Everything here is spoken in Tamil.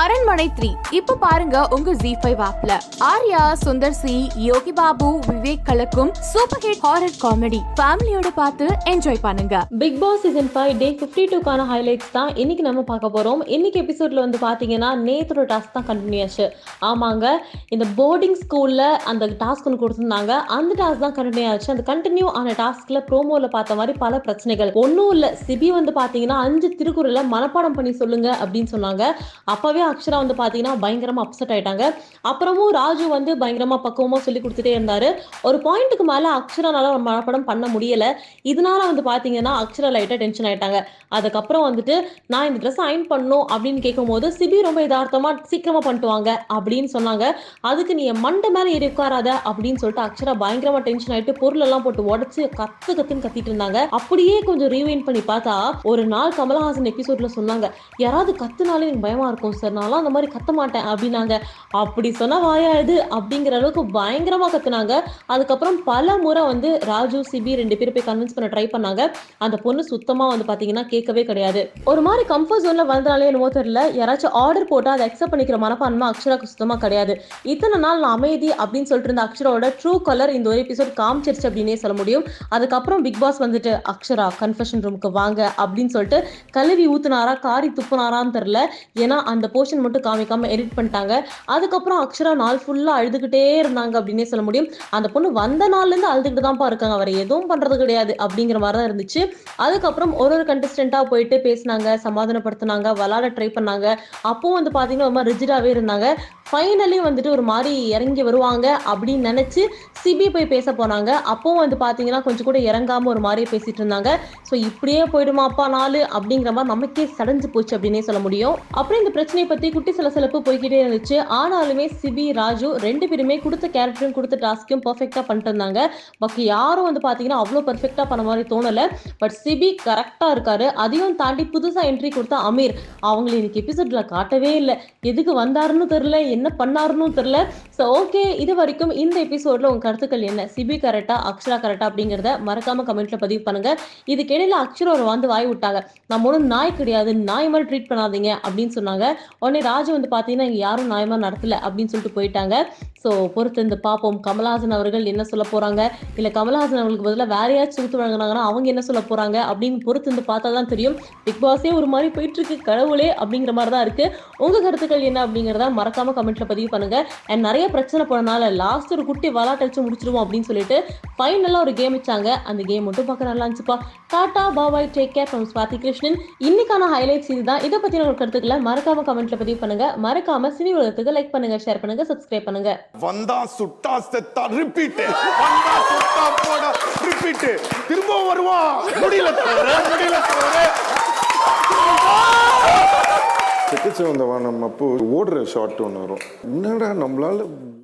அரண்மனை த்ரீ. இப்ப பாருங்க உங்க ஜி ஃபைவ் ஆப்ல ஆர்யா சுந்தர் சி யோகி பாபு விவேக் கலக்கும் சூப்பர் ஹிட் ஹாரர் காமெடி ஃபேமிலியோட பார்த்து என்ஜாய் பண்ணுங்க. Bigg Boss season five day fifty டூக்கான highlights தான் இன்னைக்கு நம்ம பார்க்க போகிறோம் இன்னைக்கு எபிசோட்ல வந்து பாத்தீங்கன்னா நேத்தோட டாஸ்க் தான் கண்டினியூ ஆச்சு. ஆமாங்க இந்த போர்டிங் ஸ்கூலில் அந்த டாஸ்க் ஒன்று கொடுத்துருந்தாங்க. அந்த டாஸ்க் தான் கண்டினியூ ஆச்சு. அந்த கண்டினியூ ஆன டாஸ்க்ல ப்ரோமோவில் பார்த்த மாதிரி பல பிரச்சனைகள். ஒன்றும் இல்லை சிபி வந்து பாத்தீங்கன்னா அஞ்சு திருக்குறளை மனப்பாடம் பண்ணி சொல்லுங்க அப்படின்னு சொன்னாங்க. அப்பவே அக்ஷரா வந்து பார்த்தீங்கன்னா பயங்கரமாக அப்செட் ஆயிட்டாங்க. அப்புறமும் ராஜு வந்து பயங்கரமாக பக்குவமாக சொல்லி கொடுத்துட்டே இருந்தார். ஒரு பாயிண்ட்டுக்கு மேலே அக்ஷரானால மனப்படம் பண்ண முடியல. இதனால வந்து பார்த்தீங்கன்னா அக்ஷரா லைட்டாக டென்ஷன் ஆயிட்டாங்க. அதுக்கப்புறம் வந்துட்டு நான் இந்த ட்ரெஸ் அயன் பண்ணும் அப்படின்னு கேட்கும்போது சிபி ரொம்ப யதார்த்தமாக சீக்கிரமாக பண்ணிட்டுவாங்க அப்படின்னு சொன்னாங்க. அதுக்கு நீ என் மண்டை மேலே ஏறி உட்காராத அப்படின்னு சொல்லிட்டு அக்ஷரா பயங்கரமாக டென்ஷன் ஆயிட்டு பொருள் எல்லாம் போட்டு உடச்சு கத்து கத்துன்னு கத்திட்டு இருந்தாங்க. அப்படியே கொஞ்சம் ரீவைன் பண்ணி பார்த்தா ஒரு நாள் கமலஹாசன் எபிசோட்ல சொன்னாங்க யாராவது கத்துனாலே எனக்கு பயமா இருக்கும் சார் நான்லாம் அந்த மாதிரி கத்த மாட்டேன். அப்படின்னாங்க. அப்படி சொன்னா வாயாது அப்படிங்கிற அளவுக்கு பயங்கரமாக கத்துனாங்க. அதுக்கப்புறம் பல முறை வந்து ராஜு சிபி ரெண்டு பேரும் போய் கன்வின்ஸ் பண்ண ட்ரை பண்ணாங்க. அந்த பொண்ணு சுத்தமாக வந்து பார்த்தீங்கன்னா கேட்கவே கிடையாது. ஒரு மாதிரி கம்ஃபர்ட் ஜோனில் வந்தனாலே என்னமோ தெரியல. யாராச்சும் ஆர்டர் போட்டால் அதை அக்செப்ட் பண்ணிக்கிற மனப்பான்மை அக்ஷராக்கு சுத்தமாக கிடையாது. இத்தனை நாள் நான் அமைதி அப்படின்னு சொல்லிட்டு இருந்த அக்ஷராவோட ட்ரூ கலர் இந்த ஒரு எபிசோட் காமிச்சிருச்சு அப்படின்னே சொல்ல முடியும். அதுக்கப்புறம் பிக் பாஸ் வந்துட்டு அக்ஷரா கன்ஃபெஷன் ரூமுக்கு வாங்க அப்படின்னு சொல்லிட்டு கழுவி ஊத்துனாரா காரி துப்புனாரான்னு தெரியல. ஏன்னா அந்த போர்ஷன் மட்டும் காமிக்காம எடிட் பண்ணிட்டாங்க. அதுக்கப்புறம் அக்ஷரா நாள் ஃபுல்லா அழுதுகிட்டே இருந்தாங்க அப்படின்னே சொல்ல முடியும். அந்த பொண்ணு வந்த நாள்ல இருந்து அழுதுகிட்டு தான்ப்பா இருக்காங்க. அவர் எதுவும் பண்றது கிடையாது அப்படிங்கிற மாதிரி தான் இருந்துச்சு. அதுக்கப்புறம் ஒரு ஒரு கண்டஸ்டண்டா போயிட்டு பேசினாங்க சமாதானப்படுத்தினாங்க விளாட ட்ரை பண்ணாங்க. அப்பவும் வந்து பாத்தீங்கன்னா ரொம்ப ரிஜிடாகவே ரிஜிடாவே இருந்தாங்க. ஃபைனலி வந்துட்டு ஒரு மாதிரி இறங்கி வருவாங்க அப்படின்னு நினைச்சு சிபி போய் பேச போனாங்க. அப்போவும் வந்து பாத்தீங்கன்னா கொஞ்சம் கூட இறங்காம ஒரு மாதிரி பேசிட்டு இருந்தாங்க. ஸோ இப்படியே போயிடுமாப்பா நாலு அப்படிங்கிற மாதிரி நமக்கே சடைஞ்சு போச்சு அப்படின்னே சொல்ல முடியும். அப்புறம் இந்த பிரச்சனையை பத்தி குட்டி சிலசிலப்பு போய்கிட்டே இருந்துச்சு. ஆனாலுமே சிபி ராஜு ரெண்டு பேருமே கொடுத்த கேரக்டரும் கொடுத்த டாஸ்க்கும் பர்ஃபெக்டா பண்ணிட்டு இருந்தாங்க. பாக்கி யாரும் வந்து பாத்தீங்கன்னா அவ்வளோ பர்ஃபெக்டா பண்ண மாதிரி தோணல. பட் சிபி கரெக்டா இருக்காரு. அதையும் தாண்டி புதுசா என்ட்ரி கொடுத்த அமீர். அவங்களை இன்னைக்கு எபிசோட்ல காட்டவே இல்லை. எதுக்கு வந்தாருன்னு தெரியல. என்ன என்ன பண்ணாருன்னு தெரியல. ஸோ ஓகே இது வரைக்கும் இந்த எபிசோட்ல உங்க கருத்துக்கள் என்ன? சிபி கரெக்டா அக்ஷரா கரெக்டா அப்படிங்கிறத மறக்காம கமெண்ட்ல பதிவு பண்ணுங்க. இதுக்கிடையில அக்ஷரா ஒரு வந்து வாய் விட்டாங்க. நம்ம ஒன்றும் நாய் கிடையாது நாய் மாதிரி ட்ரீட் பண்ணாதீங்க அப்படின்னு சொன்னாங்க. உடனே ராஜு வந்து பாத்தீங்கன்னா இங்க யாரும் நாய் மாதிரி நடத்தல அப்படின்னு சொல்லிட்டு போயிட்டாங்க. ஸோ பொறுத்து பார்ப்போம் கமல்ஹாசன் அவர்கள் என்ன சொல்ல போறாங்க? இல்லை கமல்ஹாசன் அவர்களுக்கு பதிலாக வேற யாச்சும் சுத்து வழங்கினாங்கன்னா அவங்க என்ன சொல்ல போறாங்க? அப்படின்னு பொறுத்திருந்து பார்த்தா தான் தெரியும். பிக் பாஸே ஒரு மாதிரி போயிட்டு இருக்கு. கடவுளே அப்படிங்கிற மாதிரி தான் இருக்கு. உங்க கருத்துக்கள் என்ன அப்படிங்கிறத மறக்காம கமெண்ட்ல பதிவு பண்ணுங்க. அண்ட் நிறைய பிரச்சனை போனனால லாஸ்ட் ஒரு குட்டி விளாட்டு வச்சு முடிச்சிருவோம் அப்படின்னு சொல்லிட்டு ஃபைனலாக ஒரு கேம் வச்சாங்க. அந்த கேம் மட்டும் பார்க்க நல்லா இருந்துச்சுப்பா. Tata bye bye take care from Swathi Krishnan இன்னைக்கான ஹைலைட்ஸ் இதுதான். இதை பற்றின ஒரு கருத்துக்களை மறக்காம கமெண்ட்ல பதிவு பண்ணுங்க. மறக்காம சினி உலகத்துக்கு லைக் பண்ணுங்க ஷேர் பண்ணுங்க சப்ஸ்கிரைப் பண்ணுங்க. வந்தா சுட்டா செத்தா ரிப்பீட் வந்தா சுட்டா போட ரிப்பீட் திரும்ப வருவான் முடியல தவிர முடியல தவிர செக்கச்சிவந்த வானம் அப்போ ஓடுற ஷாட் ஒன்று வரும். என்னடா நம்மளால